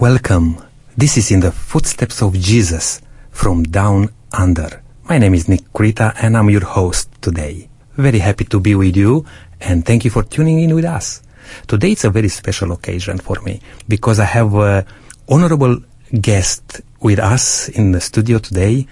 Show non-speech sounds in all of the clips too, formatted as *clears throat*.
Welcome. This is In the Footsteps of Jesus from Down Under. My name is Nick Krita and I'm your host today. Very happy to be with you and thank you for tuning in with us. Today it's a very special occasion for me because I have a honorable guest with us in the studio today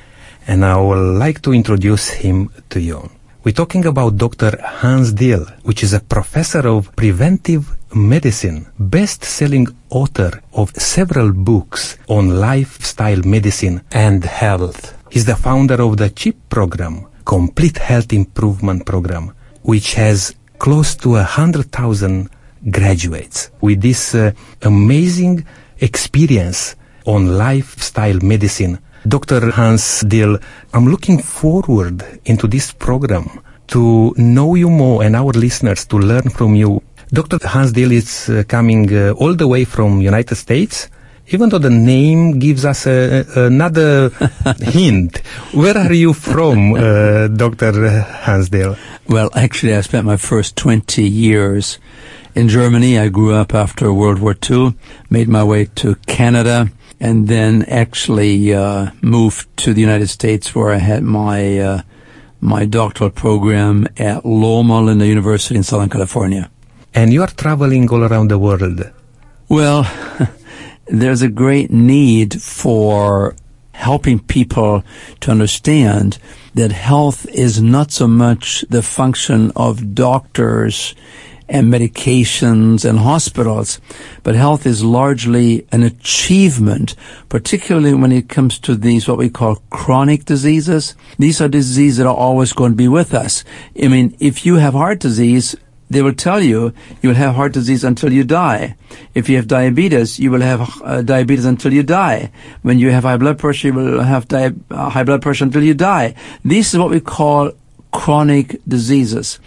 and I would like to introduce him to you. We're talking about Dr. Hans Diehl, which is a professor of preventive medicine, best-selling author of several books on lifestyle medicine and health. He's the founder of the CHIP program, Complete Health Improvement Program, which has close to a hundred thousand graduates with this uh, amazing experience on lifestyle medicine Dr. Hans Diehl, I'm looking forward into this program to know you more and our listeners to learn from you. Dr. Hans Diehl is uh, coming uh, all the way from United States. Even though the name gives us a, another *laughs* hint, where are you from, uh, Dr. Hans Diehl? Well, actually, I spent my first 20 years in Germany. I grew up after World War II, made my way to Canada, and then actually uh, moved to the United States where I had my uh, my doctoral program at Loma Linda University in Southern California. And you are traveling all around the world. Well, *laughs* there's a great need for helping people to understand that health is not so much the function of doctors and medications and hospitals, but health is largely an achievement, particularly when it comes to these what we call chronic diseases. These are diseases that are always going to be with us. I mean, if you have heart disease, they will tell you you will have heart disease until you die. If you have diabetes, you will have uh, diabetes until you die. When you have high blood pressure, you will have uh, high blood pressure until you die. This is what we call chronic diseases.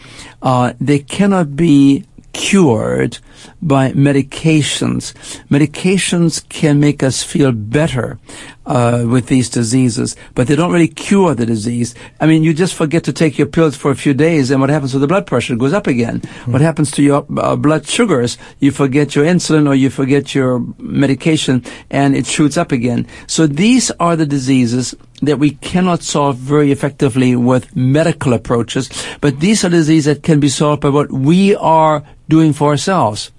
Uh, they cannot be cured by medications. Medications can make us feel better uh, with these diseases, but they don't really cure the disease. I mean, you just forget to take your pills for a few days, and what happens to the blood pressure? It goes up again. Mm. What happens to your uh, blood sugars? You forget your insulin or you forget your medication, and it shoots up again. So these are the diseases that we cannot solve very effectively with medical approaches, but these are diseases that can be solved by what we are doing for ourselves.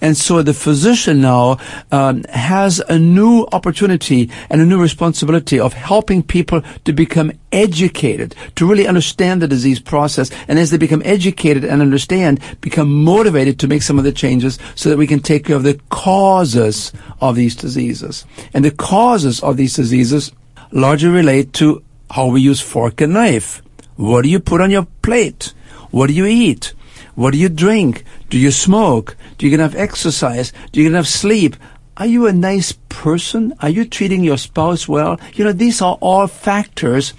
And so the physician now um, has a new opportunity and a new responsibility of helping people to become educated, to really understand the disease process. And as they become educated and understand, become motivated to make some of the changes so that we can take care of the causes of these diseases. And the causes of these diseases largely relate to how we use fork and knife. What do you put on your plate? What do you eat? What do you drink? Do you smoke? Do you get enough exercise? Do you get enough sleep? Are you a nice person? Are you treating your spouse well? You know, these are all factors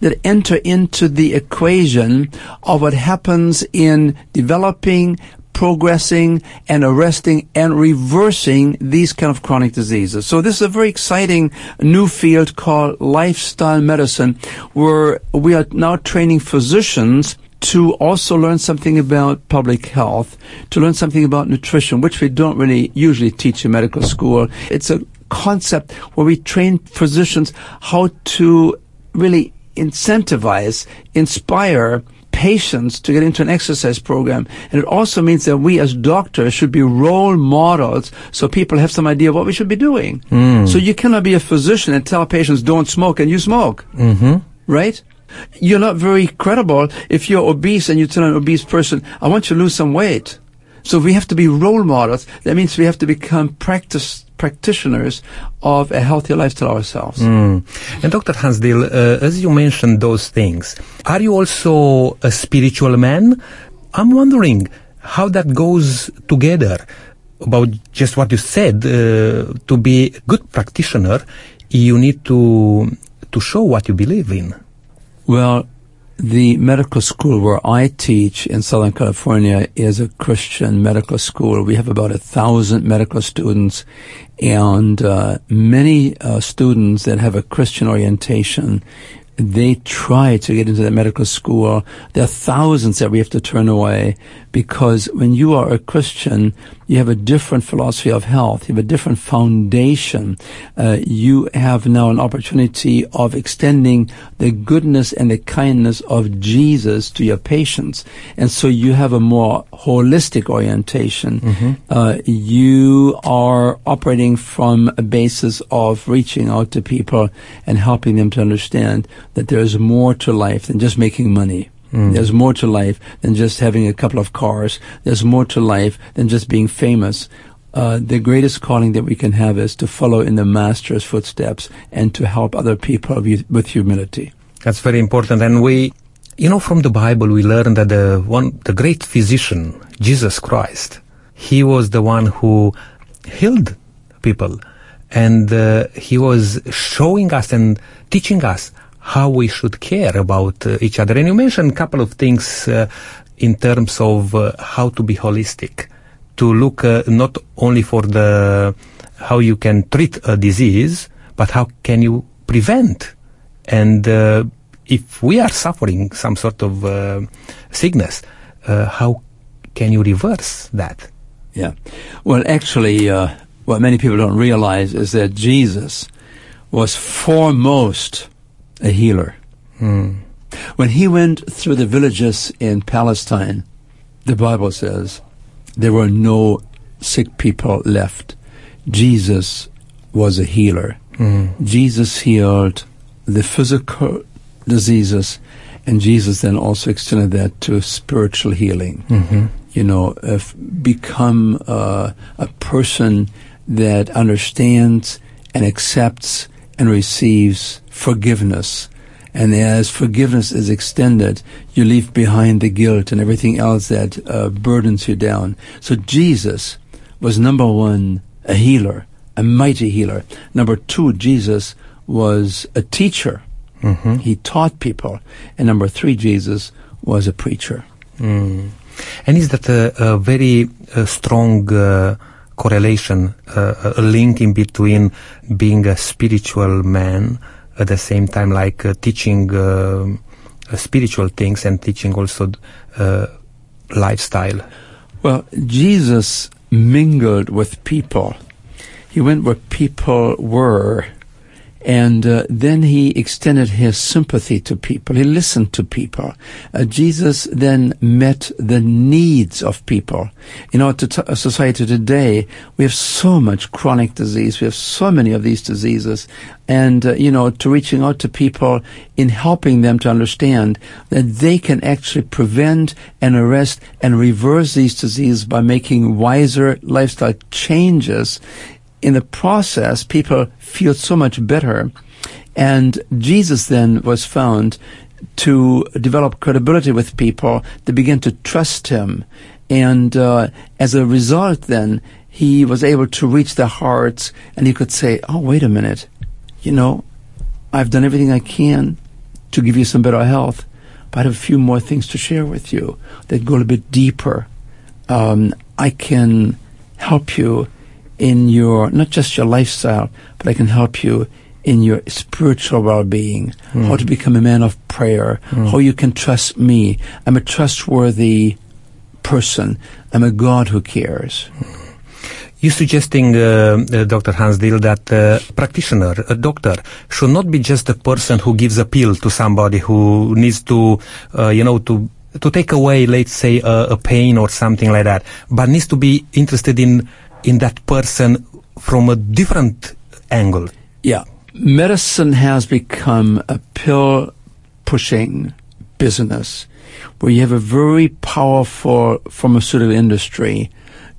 that enter into the equation of what happens in developing, progressing and arresting and reversing these kind of chronic diseases. So this is a very exciting new field called lifestyle medicine where we are now training physicians to also learn something about public health, to learn something about nutrition, which we don't really usually teach in medical school. It's a concept where we train physicians how to really incentivize, inspire, patients to get into an exercise program. And it also means that we as doctors should be role models so people have some idea of what we should be doing. Mm. So you cannot be a physician and tell patients don't smoke and you smoke. Mm-hmm. Right? You're not very credible if you're obese and you tell an obese person, I want you to lose some weight. So we have to be role models. That means we have to become practice practitioners of a healthy lifestyle ourselves. Mm. And Dr. Hans Diehl, uh, as you mentioned those things, are you also a spiritual man? I'm wondering how that goes together about just what you said. Uh, to be a good practitioner, you need to to show what you believe in. Well, the medical school where I teach in Southern California is a Christian medical school. We have about a thousand medical students and uh, many uh, students that have a Christian orientation. They try to get into the medical school. There are thousands that we have to turn away because when you are a Christian, You have a different philosophy of health. You have a different foundation. Uh, you have now an opportunity of extending the goodness and the kindness of Jesus to your patients. And so you have a more holistic orientation. Mm-hmm. Uh, you are operating from a basis of reaching out to people and helping them to understand that there is more to life than just making money. Mm. There's more to life than just having a couple of cars. There's more to life than just being famous. Uh, the greatest calling that we can have is to follow in the Master's footsteps and to help other people with, humility. That's very important. And we, you know, from the Bible, we learn that the one, the great physician, Jesus Christ, he was the one who healed people. And uh, he was showing us and teaching us how we should care about uh, each other. And you mentioned a couple of things uh, in terms of uh, how to be holistic, to look uh, not only for the how you can treat a disease, but how can you prevent. And uh, if we are suffering some sort of uh, sickness, how can you reverse that? Yeah. Well, actually, what many people don't realize is that Jesus was foremost a healer. Mm. When he went through the villages in Palestine, the Bible says there were no sick people left. Jesus was a healer. Mm. Jesus healed the physical diseases, and Jesus then also extended that to spiritual healing. Mm-hmm. You know, become uh, a person that understands and accepts and receives forgiveness. And as forgiveness is extended, you leave behind the guilt and everything else that uh, burdens you down. So Jesus was number one, a healer, a mighty healer. Number two, Jesus was a teacher. Mm-hmm. He taught people. And number three, Jesus was a preacher. Mm. And is that a, a very uh, strong uh, correlation, uh, a link in between being a spiritual man at the same time like uh, teaching uh, spiritual things and teaching also uh, lifestyle? Well, Jesus mingled with people. He went where people were and uh, then he extended his sympathy to people. He listened to people. Uh, Jesus then met the needs of people. In our t- society today, we have so much chronic disease. We have so many of these diseases. And, uh, you know, to reaching out to people in helping them to understand that they can actually prevent and arrest and reverse these diseases by making wiser lifestyle changes in the process, people feel so much better. And Jesus then was found to develop credibility with people, to begin to trust him. And uh, as a result, then, he was able to reach their hearts and he could say, Oh, wait a minute. You know, I've done everything I can to give you some better health, but I have a few more things to share with you that go a bit deeper. Um, I can help you in your, not just your lifestyle, but I can help you in your spiritual well-being, Mm. how to become a man of prayer, how you can trust me. I'm a trustworthy person. I'm a God who cares. You're suggesting, uh, uh, Dr. Hans Diehl, that uh, practitioner, a doctor, should not be just a person who gives a pill to somebody who needs to, uh, you know, to to take away, let's say, a, a pain or something like that, but needs to be interested in in that person from a different angle. Yeah. Medicine has become a pill pushing business where you have a very powerful pharmaceutical industry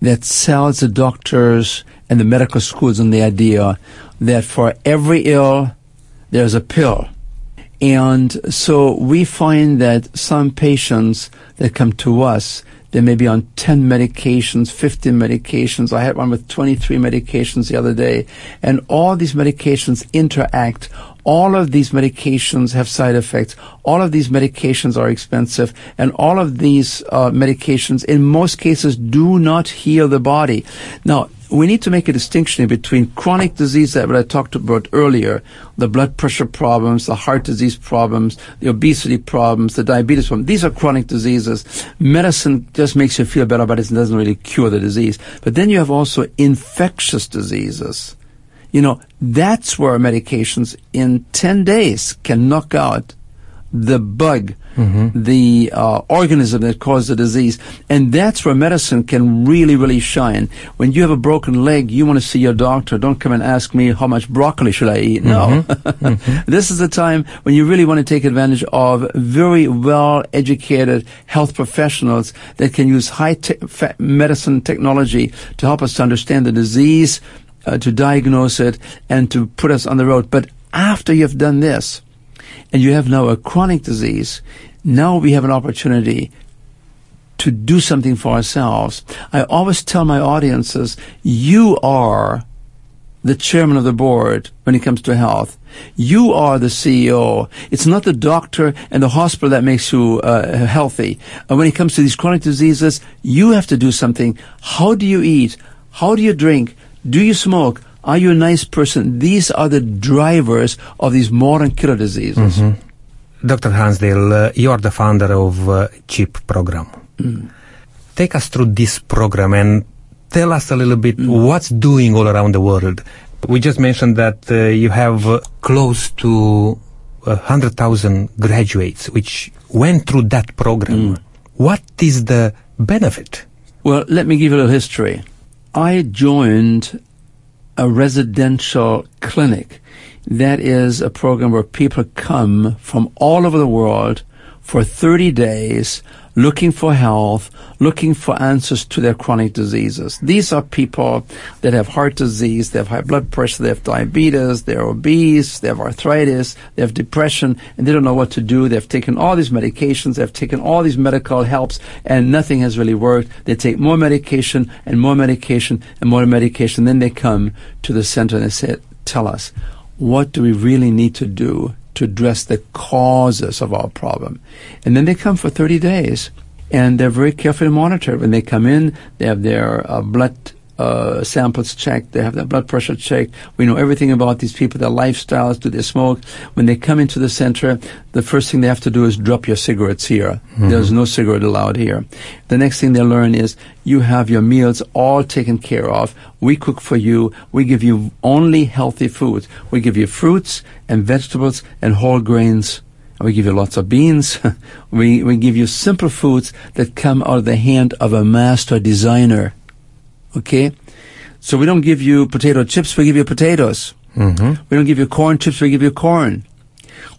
that sells the doctors and the medical schools on the idea that for every ill, there's a pill. And so we find that some patients that come to us, they may be on 10 medications, 15 medications. I had one with 23 medications the other day. And all these medications interact. All of these medications have side effects. All of these medications are expensive. And all of these uh, medications, in most cases, do not heal the body. Now, we need to make a distinction between chronic disease that I talked about earlier, the blood pressure problems, the heart disease problems, the obesity problems, the diabetes problems. These are chronic diseases. Medicine just makes you feel better, but it doesn't really cure the disease. But then you have also infectious diseases. You know, that's where medications in 10 days can knock out the bug, mm-hmm. the uh, organism that caused the disease. And that's where medicine can really, really shine. When you have a broken leg, you want to see your doctor. Don't come and ask me how much broccoli should I eat. No. Mm-hmm. *laughs* mm-hmm. this is the time when you really want to take advantage of very well educated health professionals that can use high te- medicine technology to help us to understand the disease, uh, to diagnose it, and to put us on the road. But after you've done this, and you have now a chronic disease, now we have an opportunity to do something for ourselves. I always tell my audiences, you are the chairman of the board when it comes to health. You are the CEO. It's not the doctor and the hospital that makes you uh, healthy. And when it comes to these chronic diseases, you have to do something. How do you eat? How do you drink? Do you smoke? Are you a nice person? These are the drivers of these modern killer diseases. Mm-hmm. Dr. Hans Diehl, uh, you are the founder of uh, CHIP program. Mm. Take us through this program and tell us a little bit mm. what's doing all around the world. We just mentioned that uh, you have uh, close to 100,000 graduates which went through that program. Mm. What is the benefit? Well, let me give you a little history. I joined a residential clinic. That is a program where people come from all over the world for 30 days looking for health, looking for answers to their chronic diseases. These are people that have heart disease, they have high blood pressure, they have diabetes, they're obese, they have arthritis, they have depression, and they don't know what to do. They've taken all these medications, they've taken all these medical helps, and nothing has really worked. They take more medication and more medication and more medication. Then they come to the center and they say, tell us, what do we really need to do to address the causes of our problem. And then they come for 30 days and they're very carefully monitored. When they come in, they have their uh, blood uh, samples checked. They have their blood pressure checked. We know everything about these people, their lifestyles. Do they smoke? When they come into the center, the first thing they have to do is drop your cigarettes here. Mm-hmm. There's no cigarette allowed here. The next thing they learn is you have your meals all taken care of. We cook for you. We give you only healthy foods. We give you fruits and vegetables and whole grains. We give you lots of beans. *laughs* we, we give you simple foods that come out of the hand of a master designer. Okay? So we don't give you potato chips, we give you potatoes. Mm-hmm. We don't give you corn chips, we give you corn.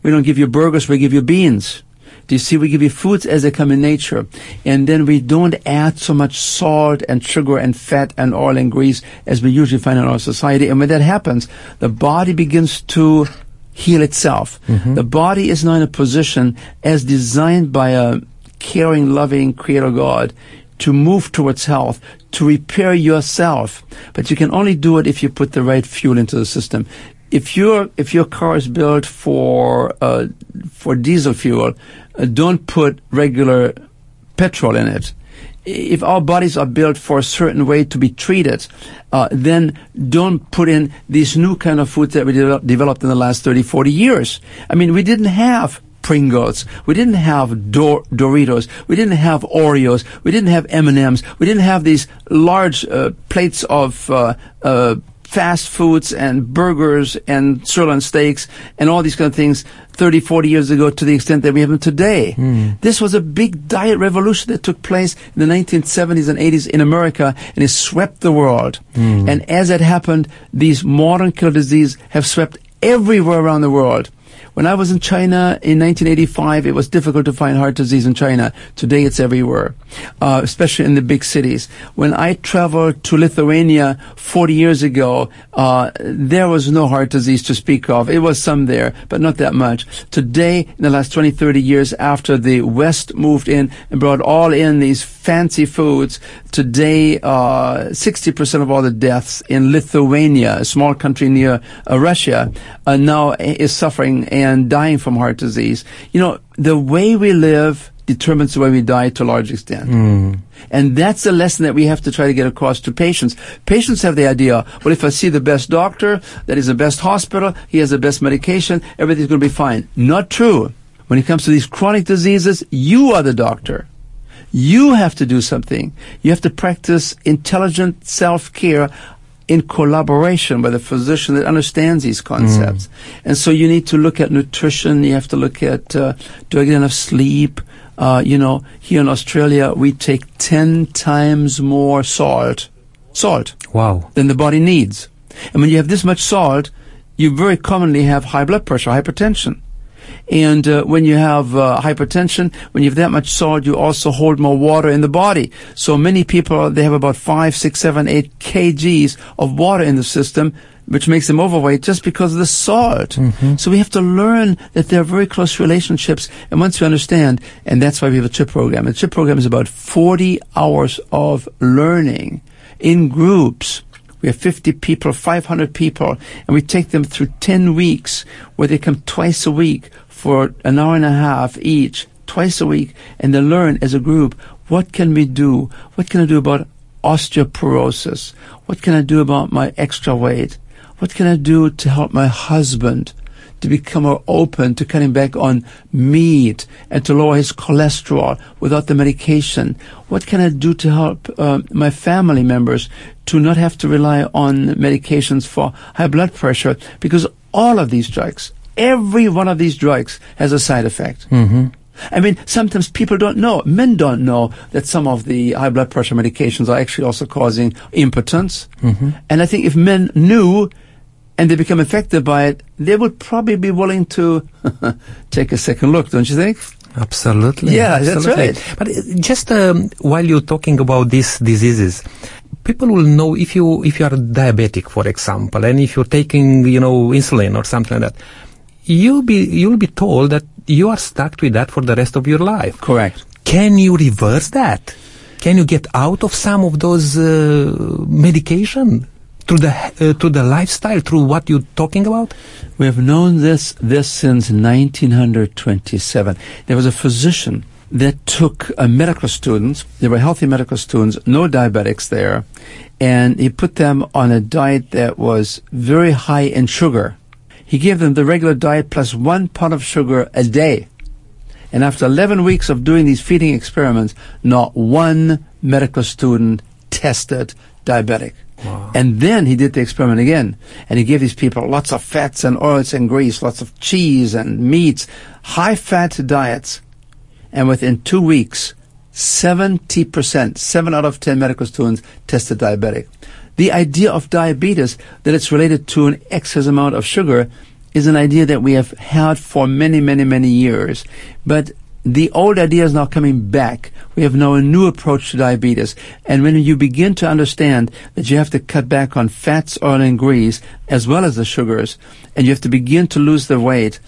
We don't give you burgers, we give you beans. Do you see? We give you foods as they come in nature. And then we don't add so much salt and sugar and fat and oil and grease as we usually find in our society. And when that happens, the body begins to heal itself. Mm-hmm. The body is now in a position as designed by a caring, loving creator God to move towards health, to repair yourself. But you can only do it if you put the right fuel into the system. If your if your car is built for uh, for diesel fuel, uh, don't put regular petrol in it. If our bodies are built for a certain way to be treated, uh, then don't put in these new kind of foods that we de- developed in the last 30, 40 years. I mean, we didn't have Pringles. We didn't have Dor- Doritos. We didn't have Oreos. We didn't have M&Ms. We didn't have these large uh, plates of uh, uh, fast foods and burgers and sirloin steaks and all these kind of things 30, 40 years ago to the extent that we have them today. Mm. This was a big diet revolution that took place in the 1970s and 80s in America and it swept the world. Mm. And as it happened, these modern killer diseases have swept everywhere around the world. When I was in China in 1985, it was difficult to find heart disease in China. Today it's everywhere, uh, especially in the big cities. When I traveled to Lithuania 40 years ago, uh, there was no heart disease to speak of. It was some there, but not that much. Today, in the last 20, 30 years after the West moved in and brought all in these fancy foods, today, uh, 60% of all the deaths in Lithuania, a small country near uh, Russia, now is suffering and dying from heart disease. You know, the way we live determines the way we die to a large extent. Hmm. And that's the lesson that we have to try to get across to patients. Patients have the idea, well, if I see the best doctor, that is the best hospital, he has the best medication, everything's going to be fine. Not true. When it comes to these chronic diseases, you are the doctor. You have to do something. You have to practice intelligent self-care in collaboration with a physician that understands these concepts. And so you need to look at nutrition. You have to look at uh, do I get enough sleep? Uh, you know, here in Australia, we take 10 times more salt, salt, Wow. than the body needs. And when you have this much salt, you very commonly have high blood pressure, hypertension. And uh, when you have uh, hypertension, when you have that much salt, you also hold more water in the body. So many people, they have about five, six, seven, eight kgs of water in the system, which makes them overweight just because of the salt. So we have to learn that there are very close relationships. And once we understand, and that's why we have a CHIP program. The CHIP program is about 40 hours of learning in groups. We have 50 people, 500 people, and we take them through 10 weeks where they come twice a week for an hour and a half each, twice a week, and they learn as a group, what can we do? What can I do about osteoporosis? What can I do about my extra weight? What can I do to help my husband to become more open to cutting back on meat and to lower his cholesterol without the medication? What can I do to help uh, my family members to not have to rely on medications for high blood pressure? Because all of these drugs, every one of these drugs has a side effect. I mean, sometimes people don't know, men don't know that some of the high blood pressure medications are actually also causing impotence. And I think if men knew and they become affected by it, they would probably be willing to *laughs* take a second look, don't you think? Absolutely. Yeah, that's absolutely. right. But uh, just um, while you're talking about these diseases, people will know if you if you are diabetic, for example, and if you're taking you know insulin or something like that, you'll be you'll be told that you are stuck with that for the rest of your life. Correct. Can you reverse that? Can you get out of some of those uh, medication through the uh, through the lifestyle, through what you're talking about? We have known this this since 1927. There was a physician that took uh, medical students. There were healthy medical students, no diabetics there, and he put them on a diet that was very high in sugar. He gave them the regular diet plus one pound of sugar a day. And after 11 weeks of doing these feeding experiments, not one medical student tested diabetic. And then he did the experiment again, and he gave these people lots of fats and oils and grease, lots of cheese and meats, high fat diets. And within two weeks, 70%, 7 out of 10 medical students tested diabetic. The idea of diabetes, that it's related to an excess amount of sugar, is an idea that we have had for many, many, many years. But the old idea is now coming back. We have now a new approach to diabetes. And when you begin to understand that you have to cut back on fats, oil, and grease, as well as the sugars, and you have to begin to lose the weight,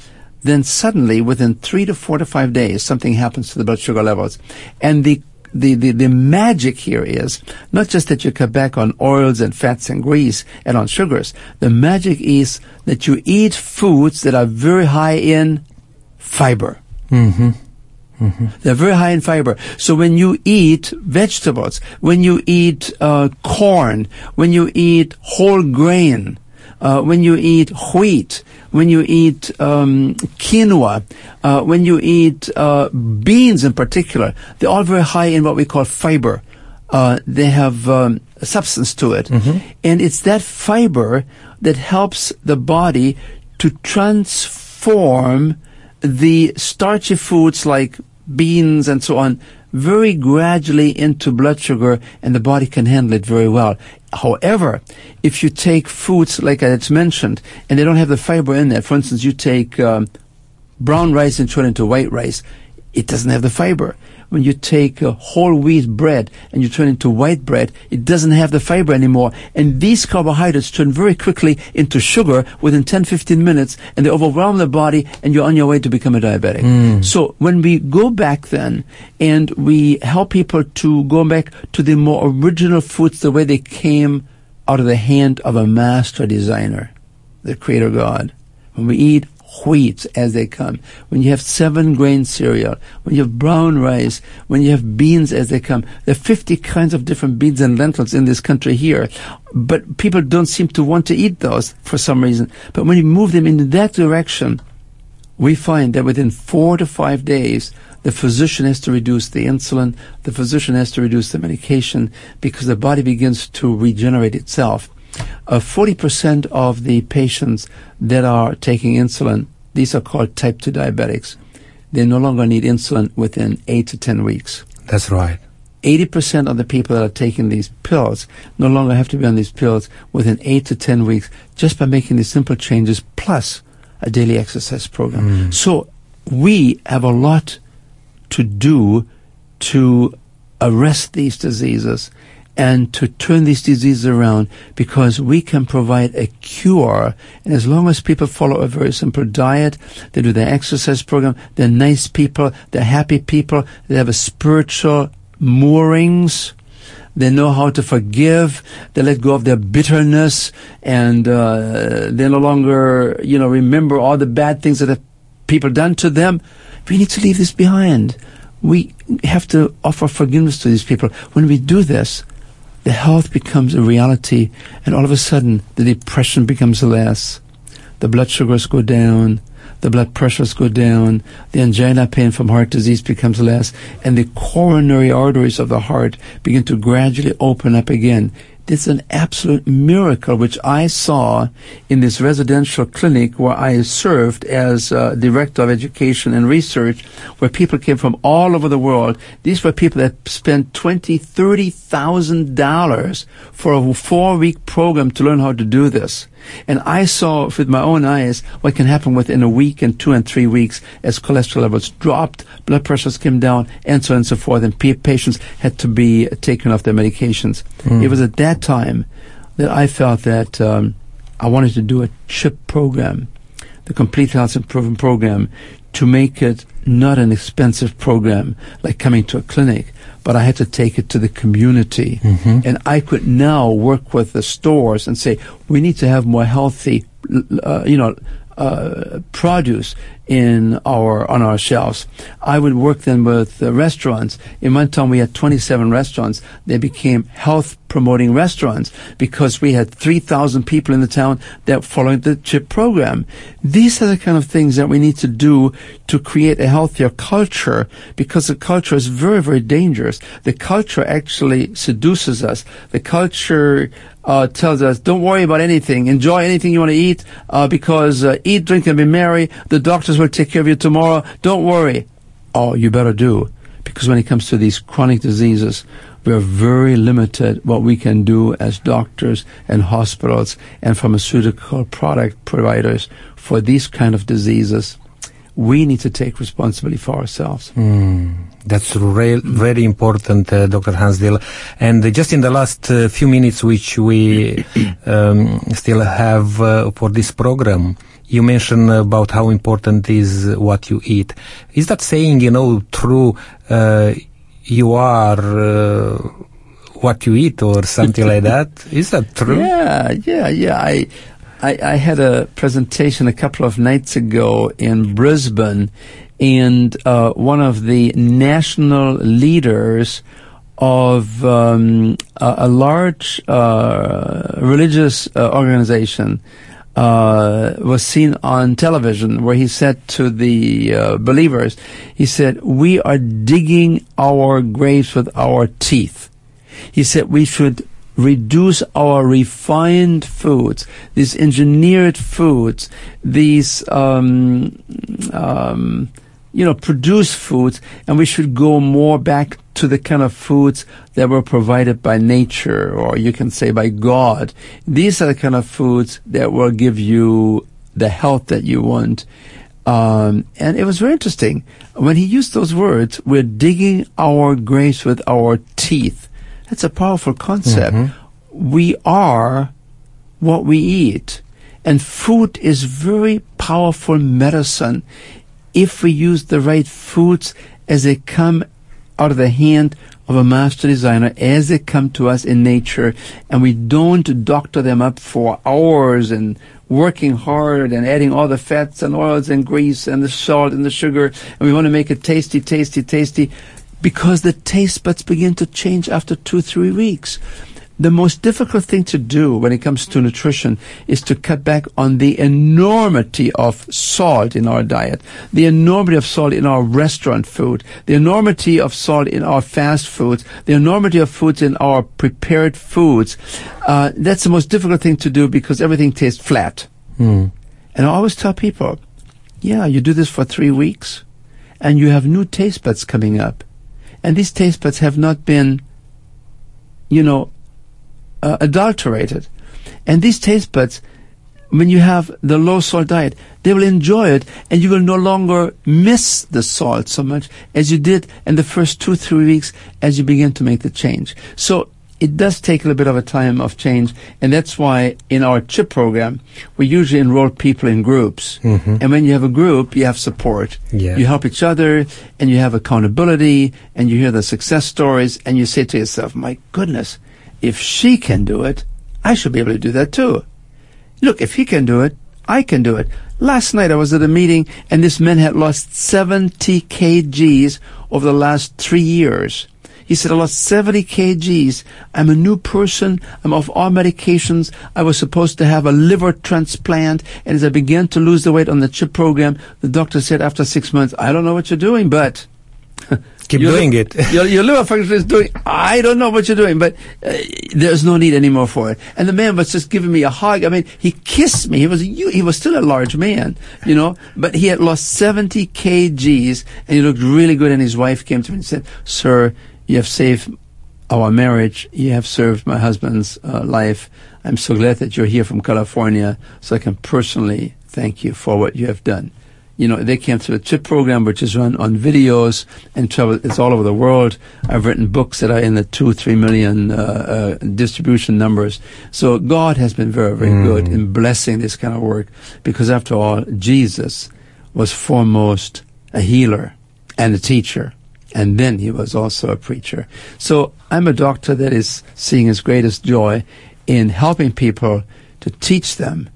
then suddenly, within three to four to five days, something happens to the blood sugar levels. And the the, the, the magic here is not just that you cut back on oils and fats and grease and on sugars. The magic is that you eat foods that are very high in fiber. They're very high in fiber. So when you eat vegetables, when you eat uh, corn, when you eat whole grain, uh, when you eat wheat, when you eat um, quinoa, uh, when you eat uh, beans in particular, they're all very high in what we call fiber. Uh, they have um, substance to it, and it's that fiber that helps the body to transform the starchy foods like beans and so on very gradually into blood sugar and the body can handle it very well. However, if you take foods like it's mentioned and they don't have the fiber in there, for instance, you take um, brown rice and turn it into white rice, it doesn't have the fiber. When you take uh, whole wheat bread and you turn it into white bread, it doesn't have the fiber anymore. And these carbohydrates turn very quickly into sugar within 10, 15 minutes and they overwhelm the body and you're on your way to become a diabetic. So when we go back then and we help people to go back to the more original foods the way they came out of the hand of a master designer, the creator God. When we eat wheat as they come, when you have seven grain cereal, when you have brown rice, when you have beans as they come. There are 50 kinds of different beans and lentils in this country here. But people don't seem to want to eat those for some reason. But when you move them in that direction, we find that within four to five days, the physician has to reduce the insulin, the physician has to reduce the medication because the body begins to regenerate itself. Uh, 40% of the patients that are taking insulin, these are called type 2 diabetics, they no longer need insulin within 8 to 10 weeks. That's right. 80% of the people that are taking these pills no longer have to be on these pills within 8 to 10 weeks just by making these simple changes plus a daily exercise program. So we have a lot to do to arrest these diseases and to turn these diseases around because we can provide a cure. And as long as people follow a very simple diet, they do their exercise program, they're nice people, they're happy people, they have a spiritual moorings, they know how to forgive. They let go of their bitterness, and uh, they no longer, you know, remember all the bad things that have people done to them. We need to leave this behind. We have to offer forgiveness to these people. When we do this, the health becomes a reality, and all of a sudden, the depression becomes less. The blood sugars go down the blood pressures go down, the angina pain from heart disease becomes less, and the coronary arteries of the heart begin to gradually open up again. It's an absolute miracle, which I saw in this residential clinic where I served as uh, director of education and research, where people came from all over the world. These were people that spent twenty, thirty thousand dollars for a four-week program to learn how to do this. And I saw with my own eyes what can happen within a week and two and three weeks as cholesterol levels dropped, blood pressures came down, and so on and so forth, and patients had to be taken off their medications. Mm. It was at that time that I felt that um, I wanted to do a CHIP program, the Complete Health Improvement Program, to make it not an expensive program like coming to a clinic, but I had to take it to the community. Mm-hmm. And I could now work with the stores and say, we need to have more healthy, uh, you know, uh, produce in our on our shelves. I would work then with restaurants. In one time, we had 27 restaurants. They became health promoting restaurants because we had 3,000 people in the town that followed the CHIP program. These are the kind of things that we need to do to create a healthier culture because the culture is very, very dangerous. The culture actually seduces us. The culture uh, tells us, don't worry about anything. Enjoy anything you want to eat uh, because uh, eat, drink, and be merry. The doctors will take care of you tomorrow. Don't worry. Oh, you better do. Because when it comes to these chronic diseases, we're very limited what we can do as doctors and hospitals and pharmaceutical product providers for these kind of diseases. We need to take responsibility for ourselves. Mm. That's re- very important, uh, Dr. Hans Diehl. And uh, just in the last uh, few minutes which we *coughs* um, still have uh, for this program, you mentioned about how important is what you eat. Is that saying, you know, true, uh, you are uh, what you eat or something like that? Is that true? *laughs* Yeah, yeah, yeah. I, I, I had a presentation a couple of nights ago in Brisbane and uh, one of the national leaders of um, a, a, large uh, religious uh, organization uh, was seen on television where he said to the uh, believers, he said, we are digging our graves with our teeth. He said we should reduce our refined foods, these engineered foods, these um, um, you know, produced foods, and we should go more back to the kind of foods that were provided by nature, or you can say by God. These are the kind of foods that will give you the health that you want. Um, and it was very interesting. When he used those words, we're digging our graves with our teeth. That's a powerful concept. Mm-hmm. We are what we eat. And food is very powerful medicine if we use the right foods as they come out of the hand of a master designer as they come to us in nature. And we don't doctor them up for hours and working hard and adding all the fats and oils and grease and the salt and the sugar, and we want to make it tasty, tasty, tasty, because the taste buds begin to change after two, three weeks the most difficult thing to do when it comes to nutrition is to cut back on the enormity of salt in our diet, the enormity of salt in our restaurant food, the enormity of salt in our fast foods, the enormity of foods in our prepared foods. Uh, that's the most difficult thing to do because everything tastes flat. Mm. And I always tell people, yeah, you do this for three weeks and you have new taste buds coming up. And these taste buds have not been, you know, uh, adulterated. And these taste buds, when you have the low salt diet, they will enjoy it and you will no longer miss the salt so much as you did in the first two, three weeks as you begin to make the change. So it does take a little bit of a time of change, and that's why in our CHIP program, we usually enroll people in groups. Mm-hmm. And when you have a group, you have support. Yeah. You help each other, and you have accountability, and you hear the success stories, and you say to yourself, my goodness, if she can do it, I should be able to do that too. Look, if he can do it, I can do it. Last night I was at a meeting and this man had lost 70 kgs over the last three years. He said, I lost 70 kgs. I'm a new person. I'm off all medications. I was supposed to have a liver transplant. And as I began to lose the weight on the CHIP program, the doctor said after six months, I don't know what you're doing, but *laughs* Keep doing it. your, your liver function is doing. I don't know what you're doing, but uh, there's no need anymore for it. And the man was just giving me a hug. I mean, he kissed me. He was he was still a large man, you know, but he had lost 70 kgs and he looked really good. And his wife came to me and said, "Sir, you have saved our marriage. You have served my husband's uh, life. I'm so glad that you're here from California, so I can personally thank you for what you have done." You know, they came through a CHIP program, which is run on videos and travel. It's all over the world. I've written books that are in the two, three million uh, uh, distribution numbers. So God has been very, very good in blessing this kind of work, because after all, Jesus was foremost a healer and a teacher. And then he was also a preacher. So I'm a doctor that is seeing his greatest joy in helping people to teach them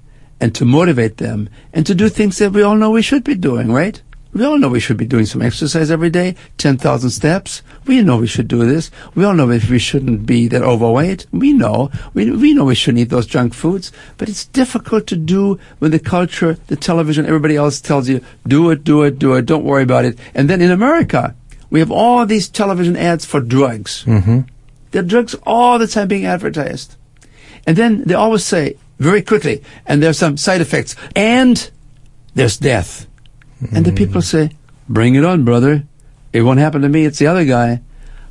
and to motivate them and to do things that we all know we should be doing, right? We all know we should be doing some exercise every day, 10,000 steps. We know we should do this. We all know if we shouldn't be that overweight. We know. We, we know we shouldn't eat those junk foods. But it's difficult to do when the culture, the television, everybody else tells you, do it, do it, do it, don't worry about it. And then in America, we have all these television ads for drugs. Mm-hmm. There are drugs all the time being advertised. And then they always say, very quickly, and there's some side effects, and there's death. And the people hmm. say, bring it on, brother. It won't happen to me, it's the other guy.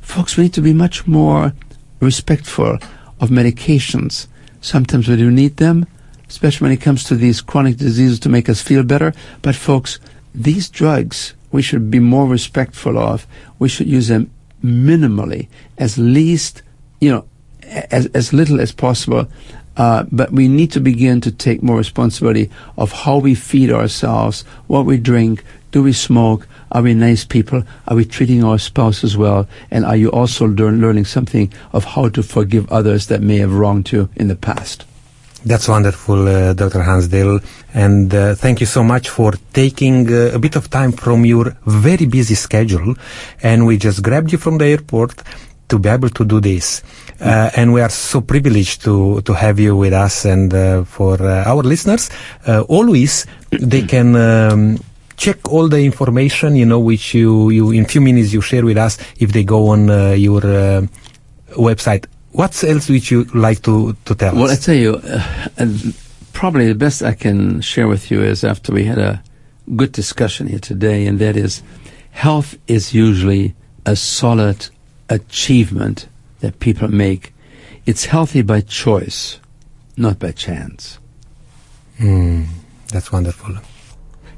Folks, we need to be much more respectful of medications. Sometimes we do need them, especially when it comes to these chronic diseases to make us feel better. But folks, these drugs we should be more respectful of. We should use them minimally, as least, you know, as, as little as possible. Uh, but we need to begin to take more responsibility of how we feed ourselves, what we drink, do we smoke, are we nice people, are we treating our spouse as well, and are you also learn, learning something of how to forgive others that may have wronged you in the past? That's wonderful, uh, Dr. Hans Diehl. And uh, thank you so much for taking uh, a bit of time from your very busy schedule. And we just grabbed you from the airport to be able to do this. Uh, and we are so privileged to, to have you with us. And uh, for uh, our listeners, uh, always they *clears throat* can um, check all the information, you know, which you, you in few minutes you share with us if they go on uh, your uh, website. What else would you like to, to tell Well, I us? tell you, uh, probably the best I can share with you is after we had a good discussion here today, and that is health is usually a solid achievement that people make. It's healthy by choice, not by chance. Mm, that's wonderful.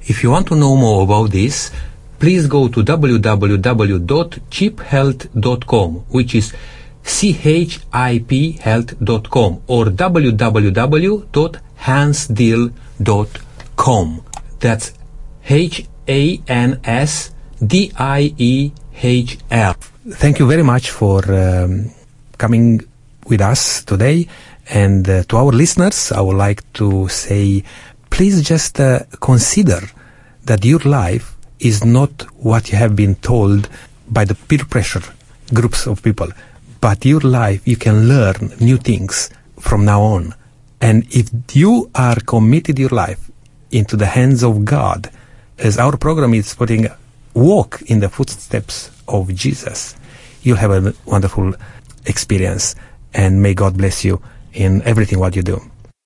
If you want to know more about this, please go to www.chiphealth.com, which is chiphealth.com or www.hansdiehl.com. That's H-A-N-S-D-I-E-H-L. Thank you very much for um, coming with us today And uh, to our listeners, I would like to say, please just uh, consider that your life is not what you have been told by the peer pressure groups of people, but your life, you can learn new things from now on. And if you are committed your life into the hands of God, as our program is putting, walk in the footsteps of Jesus, you'll have a wonderful experience. And may God bless you in everything what you do.